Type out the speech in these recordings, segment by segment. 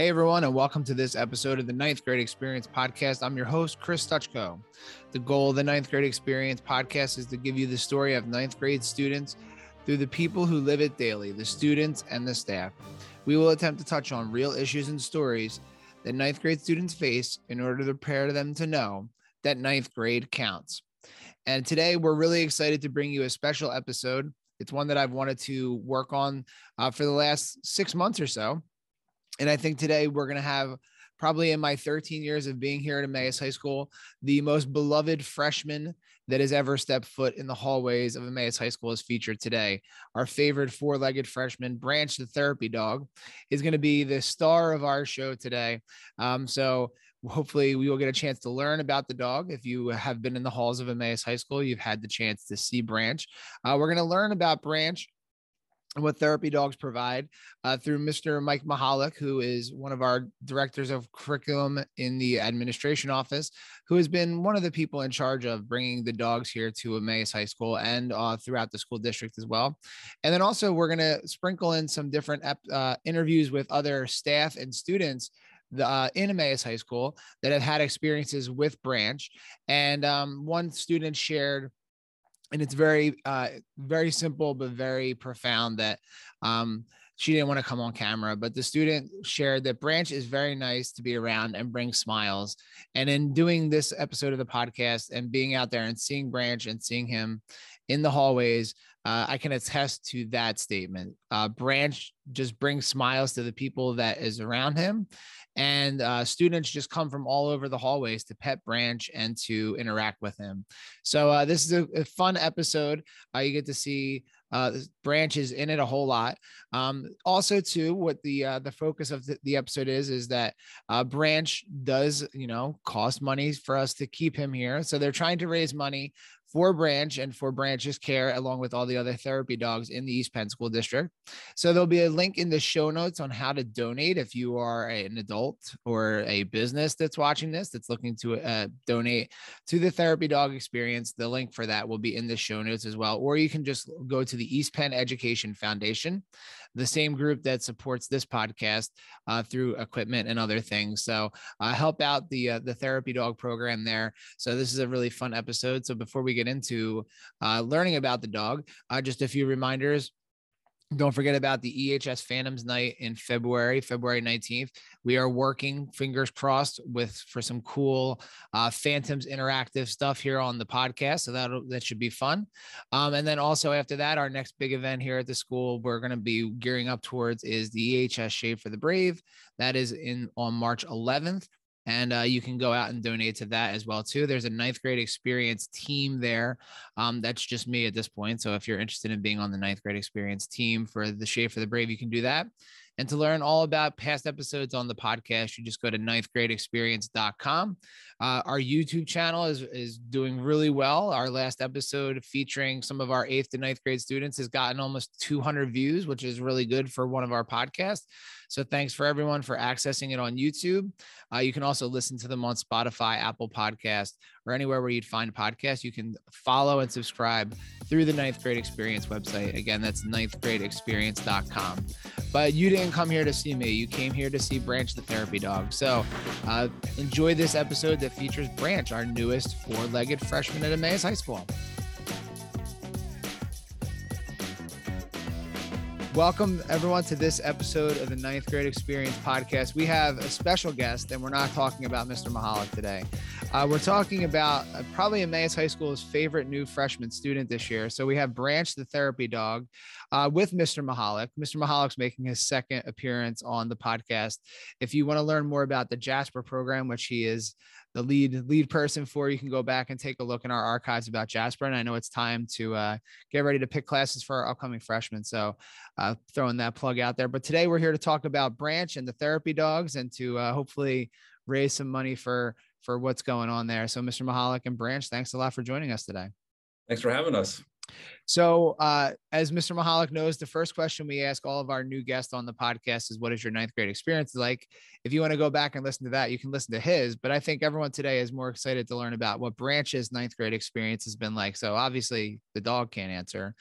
Hey, everyone, and welcome to this episode of the Ninth Grade Experience Podcast. I'm your host, Chris Touchko. The goal of the Ninth Grade Experience Podcast is to give you the story of ninth grade students through the people who live it daily, the students and the staff. We will attempt to touch on real issues and stories that ninth grade students face in order to prepare them to know that ninth grade counts. And today, we're really excited to bring you a special episode. It's one that I've wanted to work on uh, for the last six months or so and I think today we're going to have probably in my 13 years of being here at Emmaus High School, the most beloved freshman that has ever stepped foot in the hallways of Emmaus High School is featured today. Our favorite four legged freshman, Branch the Therapy Dog, is going to be the star of our show today. Um, so, hopefully we will get a chance to learn about the dog if you have been in the halls of emmaus high school you've had the chance to see branch uh, we're going to learn about branch and what therapy dogs provide uh, through Mr. Mike Mihalik, who is one of our directors of curriculum in the administration office, who has been one of the people in charge of bringing the dogs here to Emmaus High School and uh, throughout the school district as well. And then also, we're going to sprinkle in some different uh, interviews with other staff and students uh, in Emmaus High School that have had experiences with Branch. And um, one student shared and it's very uh very simple but very profound that um she didn't want to come on camera but the student shared that branch is very nice to be around and bring smiles. And in doing this episode of the podcast and being out there and seeing branch and seeing him in the hallways uh, i can attest to that statement. Uh, branch just brings smiles to the people that is around him and uh, students just come from all over the hallways to pet branch and to interact with him. So uh, this is a, a fun episode. Uh, you get to see uh, branches in it a whole lot. Um, also, too, what the uh, the focus of the, the episode is is that uh, Branch does you know cost money for us to keep him here, so they're trying to raise money for Branch and for Branch's care, along with all the other therapy dogs in the East Penn School District. So there'll be a link in the show notes on how to donate if you are an adult or a business that's watching this that's looking to uh, donate to the therapy dog experience. The link for that will be in the show notes as well, or you can just go to the East Penn Education Foundation the same group that supports this podcast uh, through equipment and other things. So uh, help out the uh, the therapy dog program there. So this is a really fun episode. So before we get into uh, learning about the dog, uh, just a few reminders. Don't forget about the EHS Phantoms night in February, February 19th. We are working, fingers crossed, with for some cool uh, Phantoms interactive stuff here on the podcast. So that that should be fun. Um, and then also after that, our next big event here at the school we're going to be gearing up towards is the EHS Shave for the Brave. That is in on March 11th and uh, you can go out and donate to that as well too there's a ninth grade experience team there um, that's just me at this point so if you're interested in being on the ninth grade experience team for the shave for the brave you can do that and to learn all about past episodes on the podcast, you just go to ninthgradeexperience.com. Uh, our YouTube channel is, is doing really well. Our last episode featuring some of our eighth to ninth grade students has gotten almost 200 views, which is really good for one of our podcasts. So thanks for everyone for accessing it on YouTube. Uh, you can also listen to them on Spotify, Apple Podcast, or anywhere where you'd find podcasts. You can follow and subscribe through the Ninth Grade Experience website. Again, that's ninthgradeexperience.com. But you didn't come here to see me. You came here to see Branch the therapy dog. So uh, enjoy this episode that features Branch, our newest four legged freshman at Emmaus High School. Welcome, everyone, to this episode of the Ninth Grade Experience podcast. We have a special guest, and we're not talking about Mr. Mihalik today. Uh, we're talking about uh, probably Emmaus High School's favorite new freshman student this year. So we have Branch, the therapy dog, uh, with Mr. Mihalik. Mr. Mihalik's making his second appearance on the podcast. If you want to learn more about the Jasper program, which he is the lead lead person for. You can go back and take a look in our archives about Jasper. And I know it's time to uh, get ready to pick classes for our upcoming freshmen. So uh, throwing that plug out there. But today we're here to talk about Branch and the therapy dogs and to hopefully raise some money for for what's going on there. So Mr. Mihalik and Branch, thanks a lot for joining us today. Thanks for having us. So, uh, as Mr. Mihalik knows, the first question we ask all of our new guests on the podcast is, "What is your ninth grade experience like?" If you want to go back and listen to that, you can listen to his. But I think everyone today is more excited to learn about what Branch's ninth grade experience has been like. So, obviously, the dog can't answer,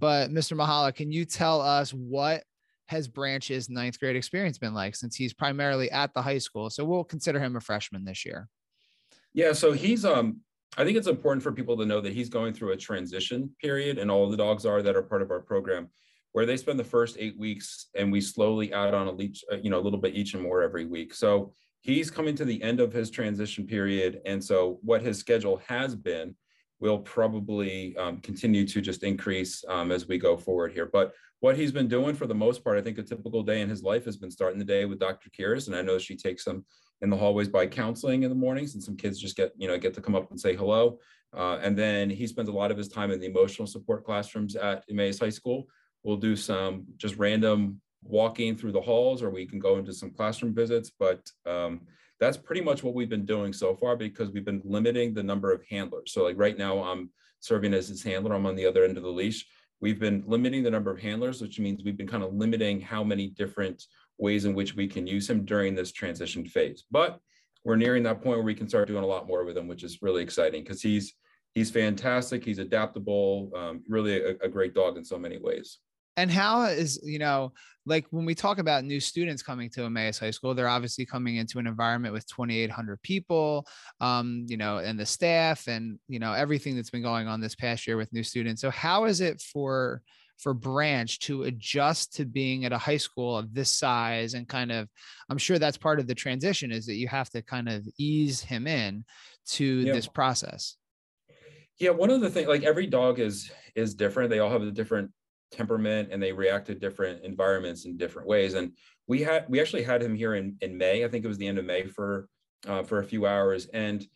but Mr. Mihalik, can you tell us what has Branch's ninth grade experience been like since he's primarily at the high school? So we'll consider him a freshman this year. Yeah, so he's um I think it's important for people to know that he's going through a transition period, and all the dogs are that are part of our program, where they spend the first eight weeks, and we slowly add on a leech, uh, you know, a little bit each and more every week. So he's coming to the end of his transition period, and so what his schedule has been will probably um, continue to just increase um, as we go forward here. But what he's been doing for the most part, I think a typical day in his life has been starting the day with Dr. Kiris, and I know she takes him in the hallways by counseling in the mornings, and some kids just get you know get to come up and say hello. Uh, and then he spends a lot of his time in the emotional support classrooms at Emmaus High School. We'll do some just random walking through the halls, or we can go into some classroom visits. But um, that's pretty much what we've been doing so far because we've been limiting the number of handlers. So like right now, I'm serving as his handler. I'm on the other end of the leash. We've been limiting the number of handlers, which means we've been kind of limiting how many different ways in which we can use him during this transition phase. But we're nearing that point where we can start doing a lot more with him, which is really exciting because he's he's fantastic. He's adaptable, um, really a, a great dog in so many ways and how is you know like when we talk about new students coming to Emmaus High School, they're obviously coming into an environment with 2,800 people, um, you know, and the staff and you know everything that's been going on this past year with new students. So how is it for for Branch to adjust to being at a high school of this size and kind of I'm sure that's part of the transition is that you have to kind of ease him in to yeah. this process. Yeah, one of the things like every dog is is different. They all have a different temperament and they react to different environments in different ways. And we had we actually had him here in in May. I think it was the end of May for uh, for a few hours and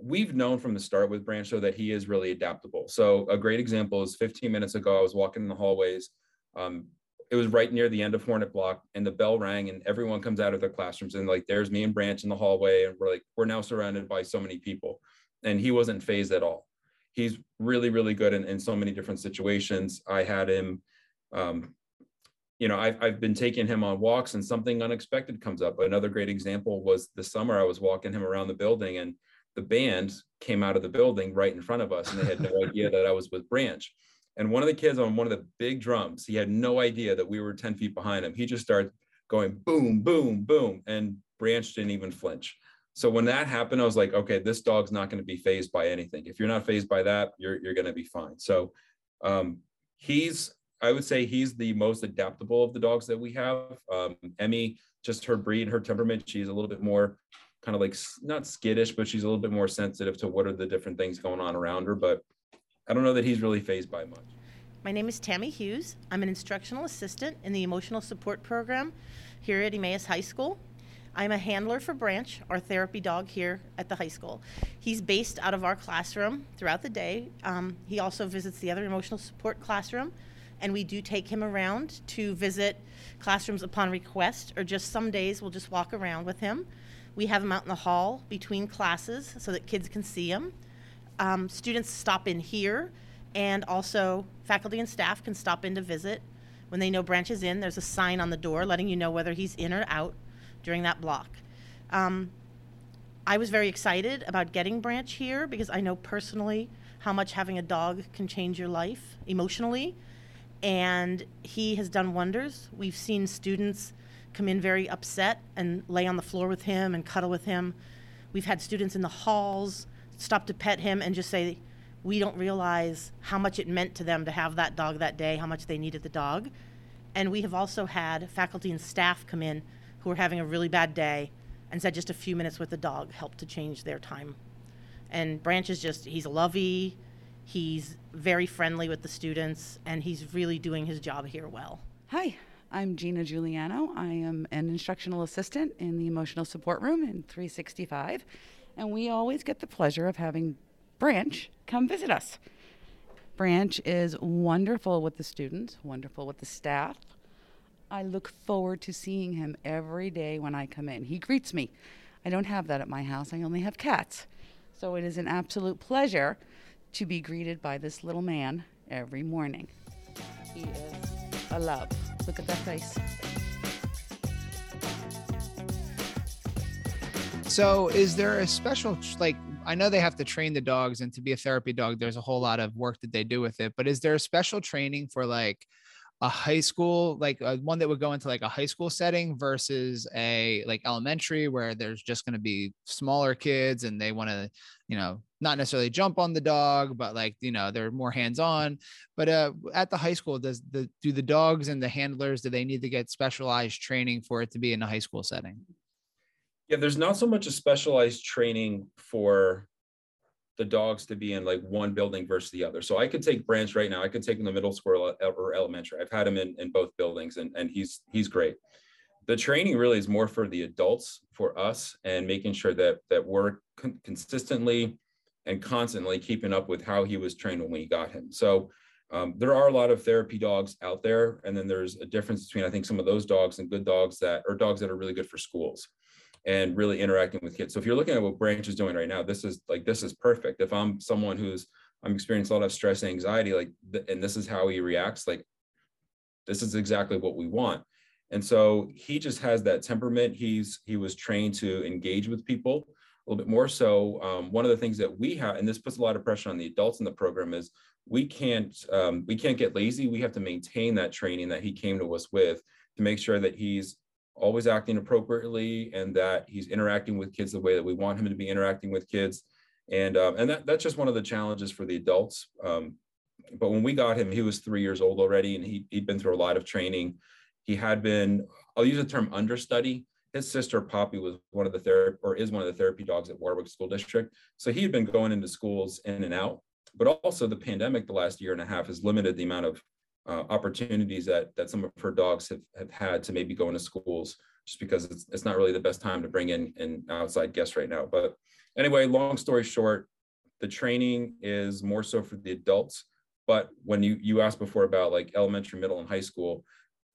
we've known from the start with Branch that he is really adaptable. So a great example is 15 minutes ago, I was walking in the hallways. Um, it was right near the end of Hornet Block, and the bell rang, and everyone comes out of their classrooms, and like there's me and Branch in the hallway, and we're like we're now surrounded by so many people, and he wasn't phased at all. He's really really good in, in so many different situations. I had him. Um, you know, I've, I've been taking him on walks and something unexpected comes up. Another great example was the summer I was walking him around the building and the band came out of the building right in front of us and they had no idea that I was with Branch. And one of the kids on one of the big drums, he had no idea that we were 10 feet behind him. He just started going boom, boom, boom. And Branch didn't even flinch. So when that happened, I was like, okay, this dog's not going to be phased by anything. If you're not phased by that, you're, you're going to be fine. So um, he's, I would say he's the most adaptable of the dogs that we have. Um, Emmy, just her breed, her temperament, she's a little bit more kind of like not skittish, but she's a little bit more sensitive to what are the different things going on around her. But I don't know that he's really phased by much. My name is Tammy Hughes. I'm an instructional assistant in the emotional support program here at Emmaus High School. I'm a handler for Branch, our therapy dog here at the high school. He's based out of our classroom throughout the day. Um, he also visits the other emotional support classroom, and we do take him around to visit classrooms upon request, or just some days we'll just walk around with him. We have him out in the hall between classes so that kids can see him. Um, students stop in here, and also faculty and staff can stop in to visit. When they know Branch is in, there's a sign on the door letting you know whether he's in or out during that block. Um, I was very excited about getting Branch here because I know personally how much having a dog can change your life emotionally. And he has done wonders. We've seen students come in very upset and lay on the floor with him and cuddle with him. We've had students in the halls stop to pet him and just say, We don't realize how much it meant to them to have that dog that day, how much they needed the dog. And we have also had faculty and staff come in who were having a really bad day and said just a few minutes with the dog helped to change their time. And Branch is just, he's lovey, he's very friendly with the students, and he's really doing his job here well. Hi, I'm Gina Giuliano. I am an instructional assistant in the emotional support room in 365, and we always get the pleasure of having Branch come visit us. Branch is wonderful with the students, wonderful with the staff. I look forward to seeing him every day when I come in. He greets me. I don't have that at my house, I only have cats. So it is an absolute pleasure to be greeted by this little man every morning. He is a love. Look at that face. So, is there a special like? I know they have to train the dogs, and to be a therapy dog, there's a whole lot of work that they do with it. But is there a special training for like a high school like uh, one that would go into like a high school setting versus a like elementary where there's just going to be smaller kids and they want to you know not necessarily jump on the dog but like you know they're more hands on but uh at the high school does the do the dogs and the handlers do they need to get specialized training for it to be in a high school setting? Yeah there's not so much a specialized training for the dogs to be in like one building versus the other. So I could take Branch right now. I could take him to middle school or elementary. I've had him in, in both buildings and, and he's he's great. The training really is more for the adults, for us, and making sure that that we're con- consistently and constantly keeping up with how he was trained when we got him. So um, there are a lot of therapy dogs out there, and then there's a difference between I think some of those dogs and good dogs that are dogs that are really good for schools and really interacting with kids. So if you're looking at what Branch is doing right now, this is like this is perfect. If I'm someone who's I'm experiencing a lot of stress and anxiety, like and this is how he reacts, like this is exactly what we want. And so he just has that temperament. He's he was trained to engage with people a little bit more. So um, one of the things that we have, and this puts a lot of pressure on the adults in the program, is we can't um, we can't get lazy. We have to maintain that training that he came to us with to make sure that he's always acting appropriately and that he's interacting with kids the way that we want him to be interacting with kids. And, um, and that, that's just one of the challenges for the adults. Um, but when we got him, he was three years old already and he, he'd been through a lot of training. He had been, I'll use the term understudy. His sister Poppy was one of the therapy or is one of the therapy dogs at Warwick School District. So he had been going into schools in and out, but also the pandemic the last year and a half has limited the amount of uh, opportunities that that some of her dogs have, have had to maybe go into schools just because it's, it's not really the best time to bring in an outside guest right now. But anyway, long story short, the training is more so for the adults. But when you you asked before about like elementary, middle, and high school,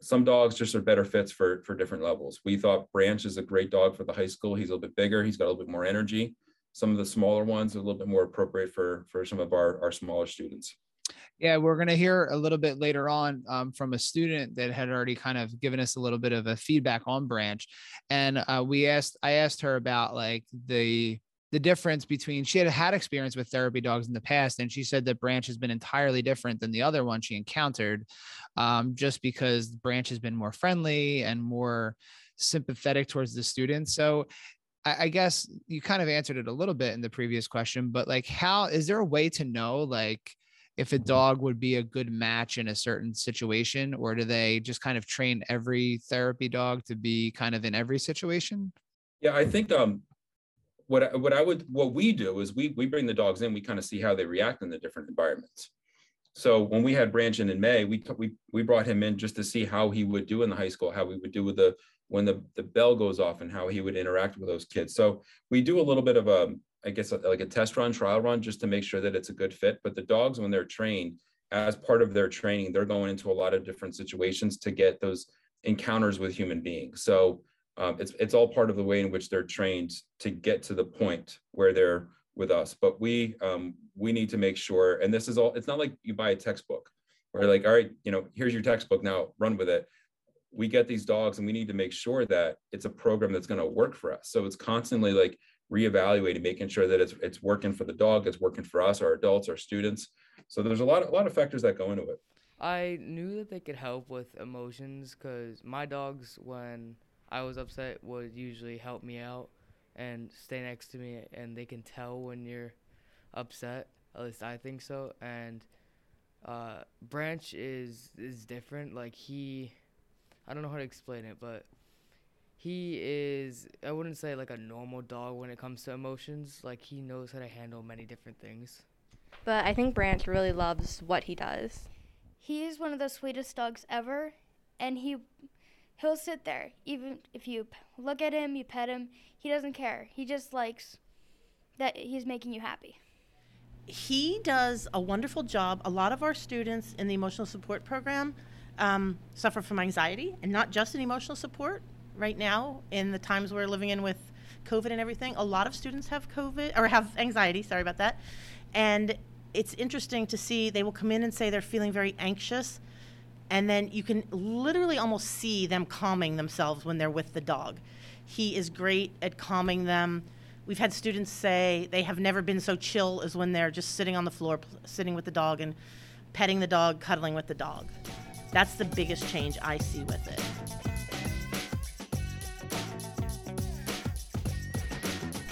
some dogs just are better fits for for different levels. We thought Branch is a great dog for the high school. He's a little bit bigger. He's got a little bit more energy. Some of the smaller ones are a little bit more appropriate for for some of our our smaller students. Yeah, we're going to hear a little bit later on um, from a student that had already kind of given us a little bit of a feedback on Branch, and uh, we asked I asked her about like the the difference between she had had experience with therapy dogs in the past, and she said that Branch has been entirely different than the other one she encountered, um, just because Branch has been more friendly and more sympathetic towards the students. So I, guess you kind of answered it a little bit in the previous question, but like, how is there a way to know like if a dog would be a good match in a certain situation, or do they just kind of train every therapy dog to be kind of in every situation? Yeah, I think um, what what I would what we do is we we bring the dogs in, we kind of see how they react in the different environments. So when we had Branch in in May, we we we brought him in just to see how he would do in the high school, how we would do with the when the the bell goes off, and how he would interact with those kids. So we do a little bit of a I guess like a test run, trial run, just to make sure that it's a good fit. But the dogs, when they're trained, as part of their training, they're going into a lot of different situations to get those encounters with human beings. So um, it's it's all part of the way in which they're trained to get to the point where they're with us. But we um, we need to make sure, and this is all. It's not like you buy a textbook where like, all right, you know, here's your textbook now, run with it. We get these dogs, and we need to make sure that it's a program that's going to work for us. So it's constantly like reevaluating, making sure that it's it's working for the dog, it's working for us, our adults, our students. So there's a lot a lot of factors that go into it. I knew that they could help with emotions because my dogs, when I was upset, would usually help me out and stay next to me, and they can tell when you're upset. At least I think so. And uh, Branch is is different. Like he, I don't know how to explain it, but he is I wouldn't say like a normal dog when it comes to emotions. Like he knows how to handle many different things. But I think Branch really loves what he does. He is one of the sweetest dogs ever, and he he'll sit there even if you look at him, you pet him, he doesn't care. He just likes that he's making you happy. He does a wonderful job. A lot of our students in the emotional support program um, suffer from anxiety, and not just in emotional support, right now in the times we're living in with COVID and everything. A lot of students have COVID or have anxiety, sorry about that. And it's interesting to see they will come in and say they're feeling very anxious. And then you can literally almost see them calming themselves when they're with the dog. He is great at calming them. We've had students say they have never been so chill as when they're just sitting on the floor, sitting with the dog and petting the dog, cuddling with the dog. That's the biggest change I see with it.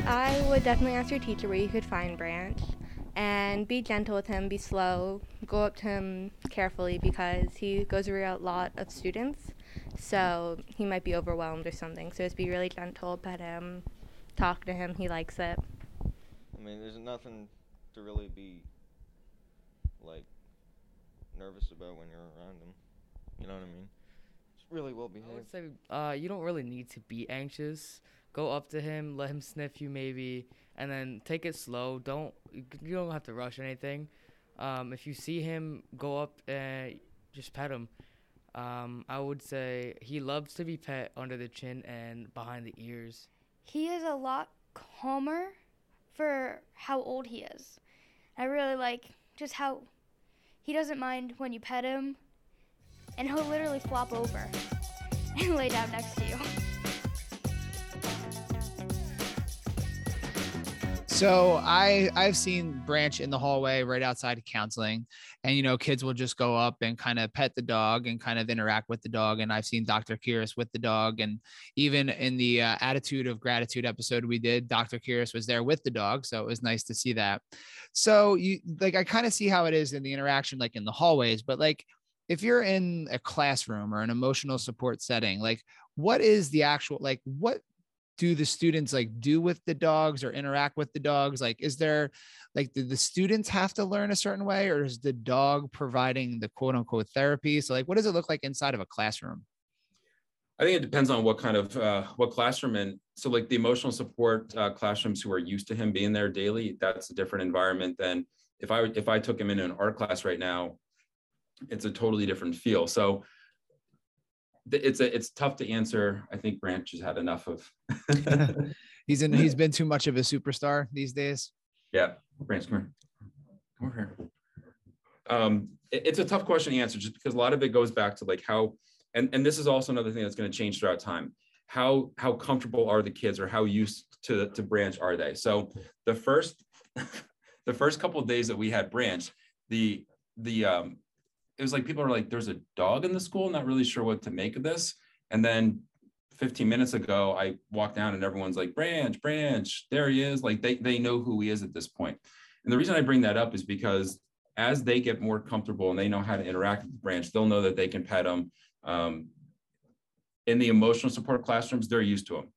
I would definitely ask your teacher where you could find Branch and be gentle with him, be slow, go up to him carefully because he goes around a lot of students. So he might be overwhelmed or something. So just be really gentle, pet him, talk to him. He likes it. I mean, there's nothing to really be like nervous about when you're around him. You know what I mean? It's really well behaved. I would say uh, you don't really need to be anxious. Go up to him, let him sniff you maybe, and then take it slow. Don't you don't have to rush anything. Um, if you see him, go up and just pet him. Um, I would say he loves to be pet under the chin and behind the ears. He is a lot calmer for how old he is. I really like just how he doesn't mind when you pet him, and he'll literally flop over and lay down next to you. So I I've seen Branch in the hallway right outside of counseling, and you know kids will just go up and kind of pet the dog and kind of interact with the dog. And I've seen Dr. Kiris with the dog, and even in the uh, attitude of gratitude episode we did, Dr. Kiris was there with the dog, so it was nice to see that. So you like I kind of see how it is in the interaction, like in the hallways, but like if you're in a classroom or an emotional support setting, like what is the actual like what do the students like do with the dogs or interact with the dogs like is there like do the students have to learn a certain way or is the dog providing the quote unquote therapy so like what does it look like inside of a classroom I think it depends on what kind of uh, what classroom and so like the emotional support uh, classrooms who are used to him being there daily. That's a different environment than if I if I took him in an art class right now. It's a totally different feel. So it's a it's tough to answer. I think Branch has had enough of. he's in he's been too much of a superstar these days yeah, Branch, come here. Come over here. Um, it- it's a tough question to answer just because a lot of it goes back to like how and and this is also another thing that's going to change throughout time how how comfortable are the kids or how used to to branch are they so the first the first couple of days that we had branch the the um it was like people are like there's a dog in the school not really sure what to make of this. And then 15 minutes ago i walked down and everyone's like branch branch there he is. Like they they know who he is at this point. And the reason i bring that up is because as they get more comfortable and they know how to interact with the branch they'll know that they can pet them um, in the emotional support classrooms, they're used to them.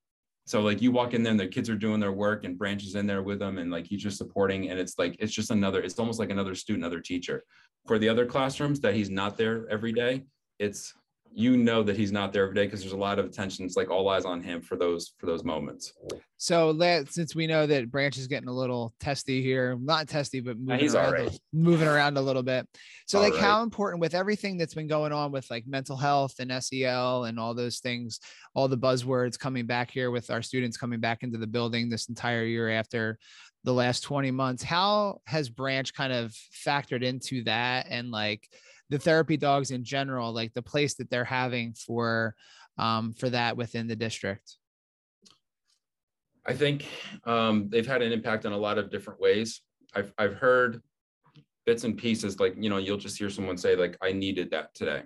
So like you walk in there and the kids are doing their work and branches in there with them and like he's just supporting and it's like it's just another it's almost like another student another teacher. For the other classrooms that he's not there every day it's you know that he's not there every day because there's a lot of attention it's like all eyes on him for those for those moments. So let since we know that branch is getting a little testy here not testy but moving, around, right. a, moving around a little bit. So All like how important with everything that's been going on with like mental health and sel and all those things all the buzzwords coming back here with our students coming back into the building this entire year after the last 20 months how has branch kind of factored into that? And like the therapy dogs in general like the place that they're having for um for that within the district I think um, they've had an impact in a lot of different ways. I've I've heard bits and pieces like you know you'll just hear someone say like I needed that today,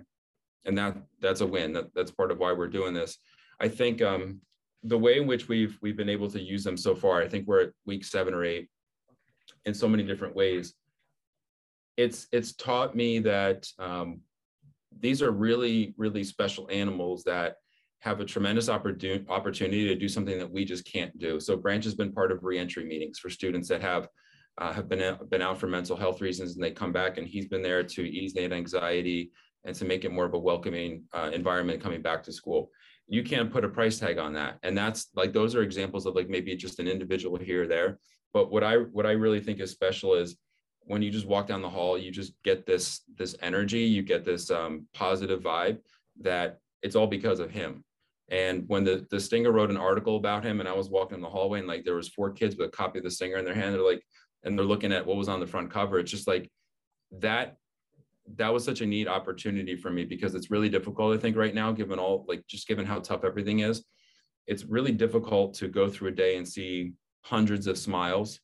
and that that's a win. That that's part of why we're doing this. I think um, the way in which we've we've been able to use them so far. I think we're at week seven or eight in so many different ways. It's it's taught me that um, these are really really special animals that have a tremendous opportunity to do something that we just can't do. So Branch has been part of reentry meetings for students that have uh, have been out, been out for mental health reasons and they come back and he's been there to ease that anxiety and to make it more of a welcoming uh, environment coming back to school. You can't put a price tag on that. And that's like those are examples of like maybe just an individual here or there. But what I what I really think is special is when you just walk down the hall, you just get this this energy, you get this um, positive vibe that it's all because of him. And when the the Stinger wrote an article about him, and I was walking in the hallway, and like there was four kids with a copy of the Stinger in their hand, they're like, and they're looking at what was on the front cover. It's just like that. That was such a neat opportunity for me because it's really difficult, I think, right now, given all like just given how tough everything is. It's really difficult to go through a day and see hundreds of smiles,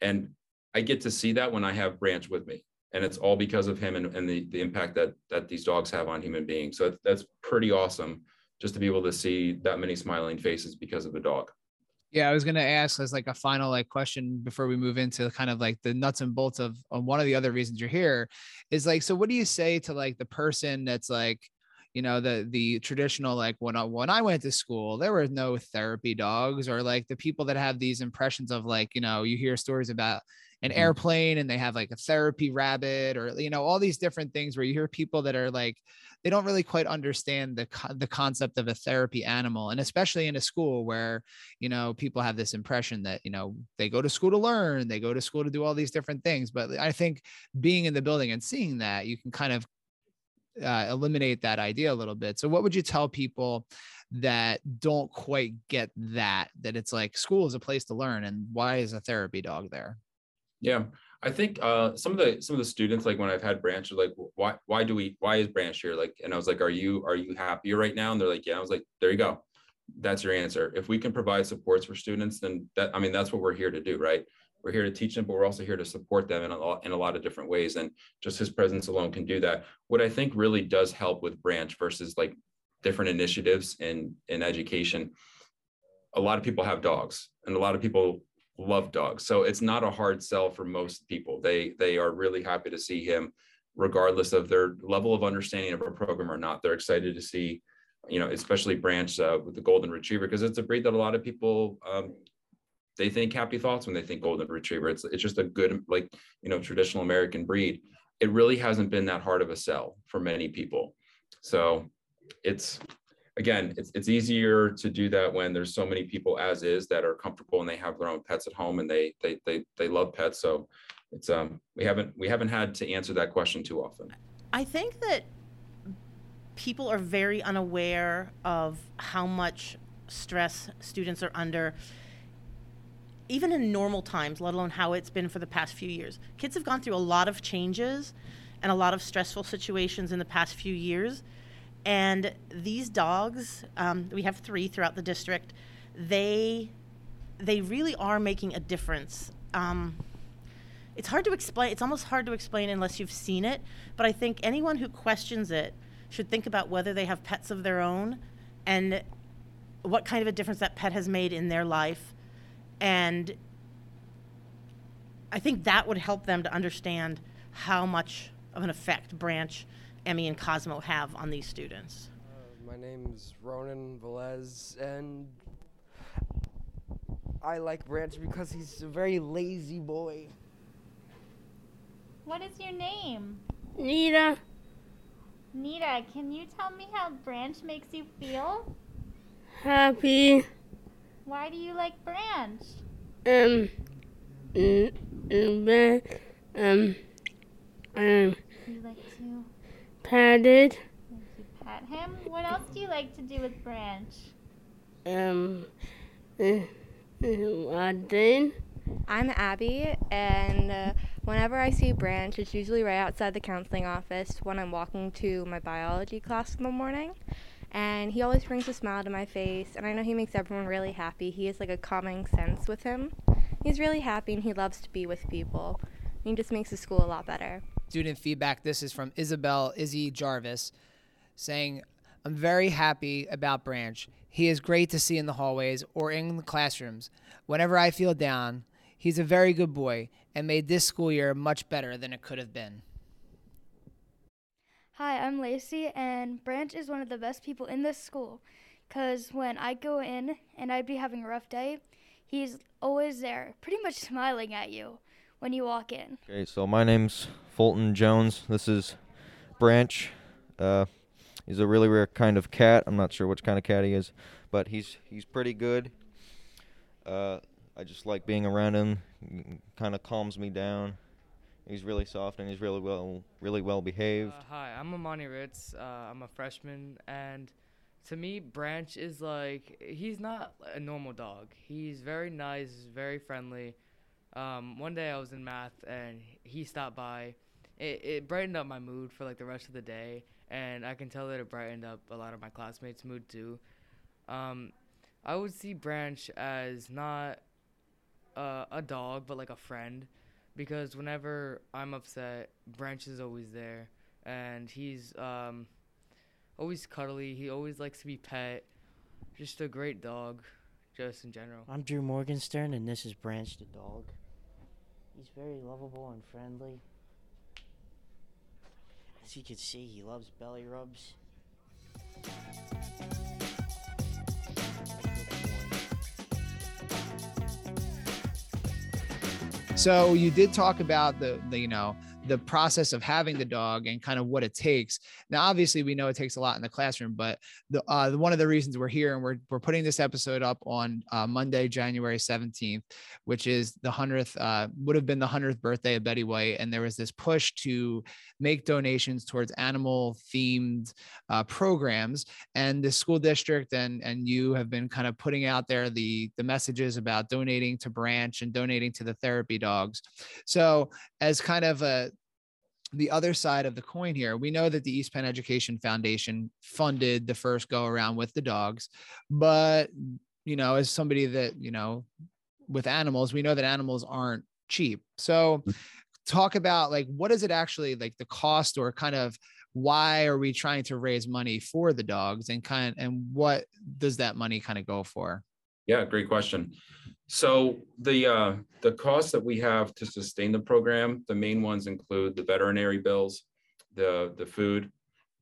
and I get to see that when I have Branch with me. and it's all because of him and, and the, the impact that that these dogs have on human beings so that's pretty awesome just to be able to see that many smiling faces because of a dog yeah, I was gonna ask as like a final like question before we move into kind of like the nuts and bolts of, of one of the other reasons you're here is like so what do you say to like the person that's like you know the the traditional like when I, when I went to school there were no therapy dogs or like the people that have these impressions of like you know you hear stories about an mm-hmm. airplane and they have like a therapy rabbit or you know all these different things where you hear people that are like they don't really quite understand the the concept of a therapy animal and especially in a school where you know people have this impression that you know they go to school to learn they go to school to do all these different things but i think being in the building and seeing that you can kind of uh, eliminate that idea a little bit so what would you tell people that don't quite get that that it's like school is a place to learn and why is a therapy dog there yeah, I think uh, some of the some of the students like when I've had Branch are like, why why do we why is Branch here? Like, and I was like, are you are you happier right now? And they're like, yeah. I was like, there you go. That's your answer. If we can provide supports for students, then that I mean that's what we're here to do, right? We're here to teach them, but we're also here to support them in a lot in a lot of different ways. And just his presence alone can do that. What I think really does help with Branch versus like different initiatives in in education. A lot of people have dogs, and a lot of people love dogs. So it's not a hard sell for most people. They they are really happy to see him, regardless of their level of understanding of a program or not. They're excited to see, you know, especially Branch uh, with the Golden Retriever because it's a breed that a lot of people um, they think happy thoughts when they think Golden Retriever. It's it's just a good like you know traditional American breed. It really hasn't been that hard of a sell for many people. So it's again, it's, it's easier to do that when there's so many people as is that are comfortable and they have their own pets at home and they they they they love pets. So it's um we haven't we haven't had to answer that question too often. I think that people are very unaware of how much stress students are under even in normal times, let alone how it's been for the past few years. Kids have gone through a lot of changes and a lot of stressful situations in the past few years and these dogs, um, we have three throughout the district. They they really are making a difference. Um, it's hard to explain. It's almost hard to explain unless you've seen it. But I think anyone who questions it should think about whether they have pets of their own and what kind of a difference that pet has made in their life. And I think that would help them to understand how much of an effect Branch Emmy and Cosmo have on these students? Uh, my name is Ronan Velez, and I like Branch because he's a very lazy boy. What is your name? Nita. Nita, can you tell me how Branch makes you feel? Happy. Why do you like Branch? Um, um, um, um, um you like to Patted. You pat him. What else do you like to do with Branch? Um, uh, uh, I'm Abby, and uh, whenever I see Branch, it's usually right outside the counseling office when I'm walking to my biology class in the morning. And he always brings a smile to my face, and I know he makes everyone really happy. He has like a calming sense with him. He's really happy, and he loves to be with people. He just makes the school a lot better student feedback. This is from Isabel Izzy Jarvis saying, I'm very happy about Branch. He is great to see in the hallways or in the classrooms. Whenever I feel down, he's a very good boy and made this school year much better than it could have been. Hi, I'm Lacey, and Branch is one of the best people in this school. Because when I go in and I'd be having a rough day, he's always there, pretty much smiling at you when you walk in. Okay, so my name's Fulton Jones. This is Branch. Uh, he's a really rare kind of cat. I'm not sure which kind of cat he is, but he's he's pretty good. Uh, I just like being around him. Kind of calms me down. He's really soft and he's really well really well behaved. Uh, hi, I'm Amani Ritz. Uh, I'm a freshman, and to me, Branch is like he's not a normal dog. He's very nice, very friendly. Um, one day I was in math and he stopped by. It, it brightened up my mood for like the rest of the day, and I can tell that it brightened up a lot of my classmates' mood too. Um, I would see Branch as not a dog, but like a friend, because whenever I'm upset, Branch is always there, and he's um, always cuddly. He always likes to be pet. Just a great dog, just in general. I'm Drew Morgenstern, and this is Branch the dog. He's very lovable and friendly. As you can see, he loves belly rubs. So you did talk about the, the you know the process of having the dog and kind of what it takes. Now, obviously, we know it takes a lot in the classroom, but the, uh, one of the reasons we're here and we're, we're putting this episode up on uh, Monday, January 17th, which is the 100th, uh, would have been the 100th birthday of Betty White. And there was this push to make donations towards animal themed uh, programs. And the school district and, and you have been kind of putting out there the, the messages about donating to Branch and donating to the therapy dogs. So, as kind of a the other side of the coin here, we know that the East Penn Education Foundation funded the first go around with the dogs, but you know, as somebody that, you know, with animals, we know that animals aren't cheap. So mm. talk about like what is it actually like the cost or kind of why are we trying to raise money for the dogs and kind of, and what does that money kind of go for? Yeah, great question. So the uh, the costs that we have to sustain the program, the main ones include the veterinary bills, the the food.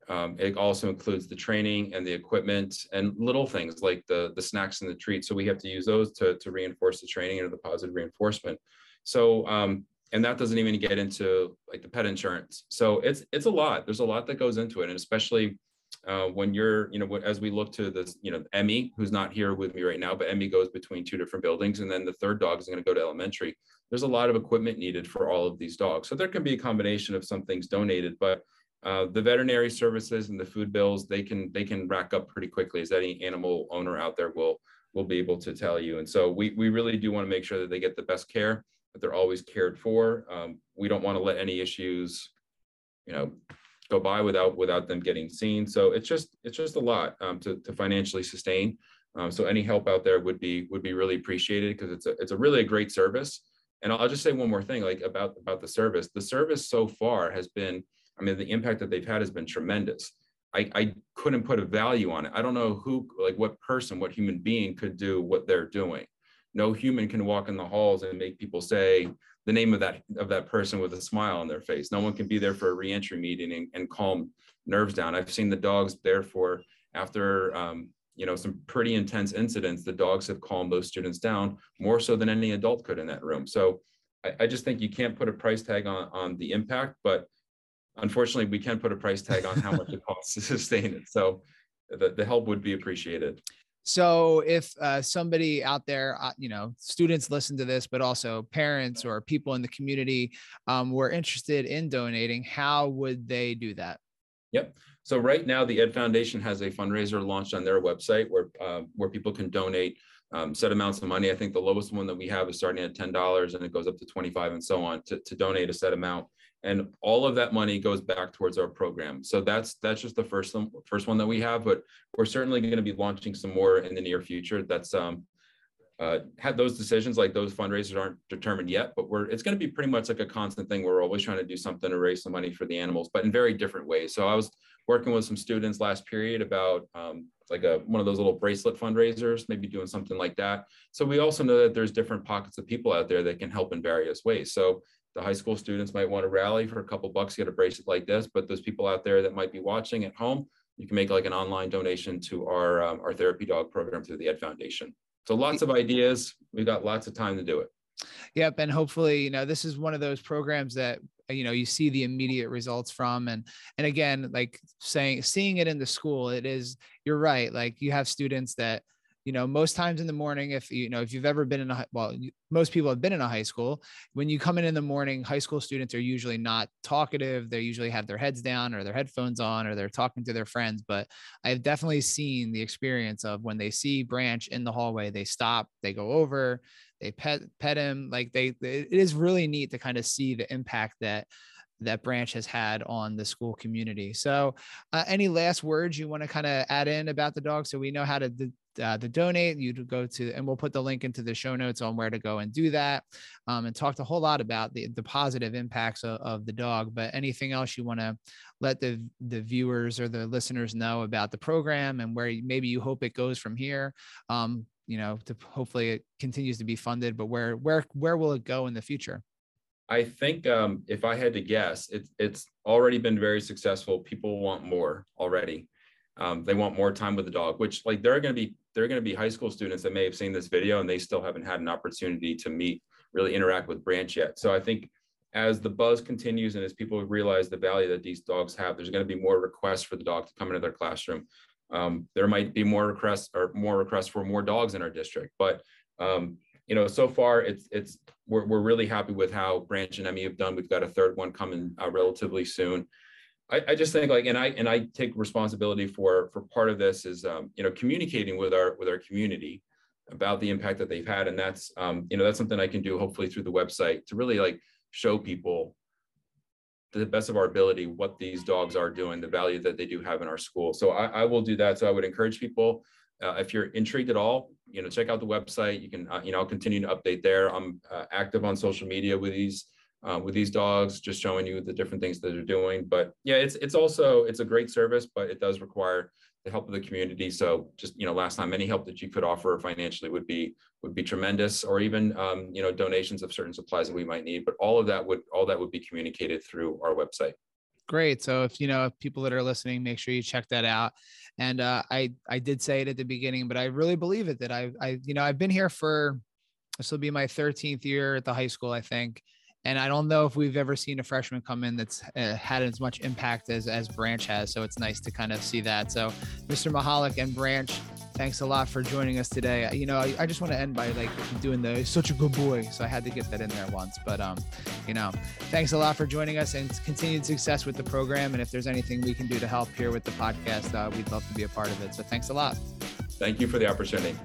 Um, it also includes the training and the equipment and little things like the the snacks and the treats. So we have to use those to to reinforce the training and the positive reinforcement. So um, and that doesn't even get into like the pet insurance. So it's it's a lot. There's a lot that goes into it, and especially uh, when you're, you know, as we look to this, you know, Emmy, who's not here with me right now, but Emmy goes between two different buildings, and then the third dog is going to go to elementary. There's a lot of equipment needed for all of these dogs. So there can be a combination of some things donated, but uh, the veterinary services and the food bills, they can they can rack up pretty quickly, as any animal owner out there will will be able to tell you. And so we we really do want to make sure that they get the best care, that they're always cared for. Um, we don't want to let any issues, you know, go by without without them getting seen. So it's just it's just a lot um, to to financially sustain. Um, so any help out there would be would be really appreciated because it's a it's a really a great service. And I'll, just say one more thing, like about about the service. The service so far has been, I mean, the impact that they've had has been tremendous. I, I couldn't put a value on it. I don't know who, like what person, what human being could do what they're doing. No human can walk in the halls and make people say, the name of that of that person with a smile on their face. No one can be there for a reentry meeting and, and calm nerves down. I've seen the dogs therefore after um, you know some pretty intense incidents, the dogs have calmed those students down more so than any adult could in that room. So I, I just think you can't put a price tag on on the impact, but unfortunately we can put a price tag on how much it costs to sustain it. So the, the help would be appreciated. So if uh, somebody out there, uh, you know, students listen to this, but also parents or people in the community um, were interested in donating, how would they do that? Yep. So right now, the Ed Foundation has a fundraiser launched on their website where uh, where people can donate um, set amounts of money. I think the lowest one that we have is starting at ten dollars, and it goes up to twenty five, and so on to, to donate a set amount and all of that money goes back towards our program. So that's that's just the first one, first one that we have, but we're certainly going to be launching some more in the near future. That's um, uh, had those decisions like those fundraisers aren't determined yet, but we're it's going to be pretty much like a constant thing. We're always trying to do something to raise some money for the animals, but in very different ways. So I was working with some students last period about um, like a one of those little bracelet fundraisers, maybe doing something like that. So we also know that there's different pockets of people out there that can help in various ways. So the high school students might want to rally for a couple bucks, get a bracelet like this. But those people out there that might be watching at home, you can make like an online donation to our um, our therapy dog program through the Ed Foundation. So lots of ideas. We've got lots of time to do it. Yep, and hopefully, you know, this is one of those programs that you know you see the immediate results from and and again like saying seeing it in the school it is you're right like you have students that you know most times in the morning if you know if you've ever been in a well most people have been in a high school when you come in in the morning high school students are usually not talkative. They usually have their heads down or their headphones on or they're talking to their friends. But i've definitely seen the experience of when they see branch in the hallway they stop they go over they pet pet him. Like they it is really neat to kind of see the impact that that branch has had on the school community. So, uh, any last words you want to kind of add in about the dog so we know how to uh, donate, you to go to, and we'll put the link into the show notes on where to go and do that. Um, and talked a whole lot about the, the positive impacts of, of the dog. But anything else you want to let the the viewers or the listeners know about the program and where maybe you hope it goes from here? Um, you know, to hopefully it continues to be funded, but where where where will it go in the future? I think um, if I had to guess, it's it's already been very successful. People want more already. Um, they want more time with the dog, which like there are going to be there are going to be high school students that may have seen this video and they still haven't had an opportunity to meet, really interact with Branch yet. So I think as the buzz continues and as people realize the value that these dogs have, there's going to be more requests for the dog to come into their classroom. Um, there might be more requests or more requests for more dogs in our district, but um, you know, so far it's it's we're we're really happy with how Branch and Emmy have done. We've got a third one coming uh, relatively soon. I, I, just think like, and I and I take responsibility for for part of this is um, you know communicating with our with our community about the impact that they've had, and that's um, you know that's something I can do hopefully through the website to really like show people to the best of our ability what these dogs are doing, the value that they do have in our school. So I, I will do that. So I would encourage people uh, if you're intrigued at all, you know, check out the website. You can, uh, you know, I'll continue to update there. I'm uh, active on social media with these uh, with these dogs, just showing you the different things that they're doing. But yeah, it's it's also it's a great service, but it does require the help of the community. So just you know, last time, any help that you could offer financially would be would be tremendous, or even um, you know donations of certain supplies that we might need. But all of that would all that would be communicated through our website. Great. So if you know if people that are listening, make sure you check that out. And uh, I I did say it at the beginning, but I really believe it that I I you know I've been here for this will be my 13th year at the high school, I think and I don't know if we've ever seen a freshman come in that's uh, had as much impact as as Branch has. So it's nice to kind of see that. So, Mr. Mihalik and Branch, thanks a lot for joining us today. You know, I, I just want to end by like doing the such a good boy. So I had to get that in there once. But um, you know, thanks a lot for joining us and continued success with the program. And if there's anything we can do to help here with the podcast, uh, we'd love to be a part of it. So thanks a lot. Thank you for the opportunity.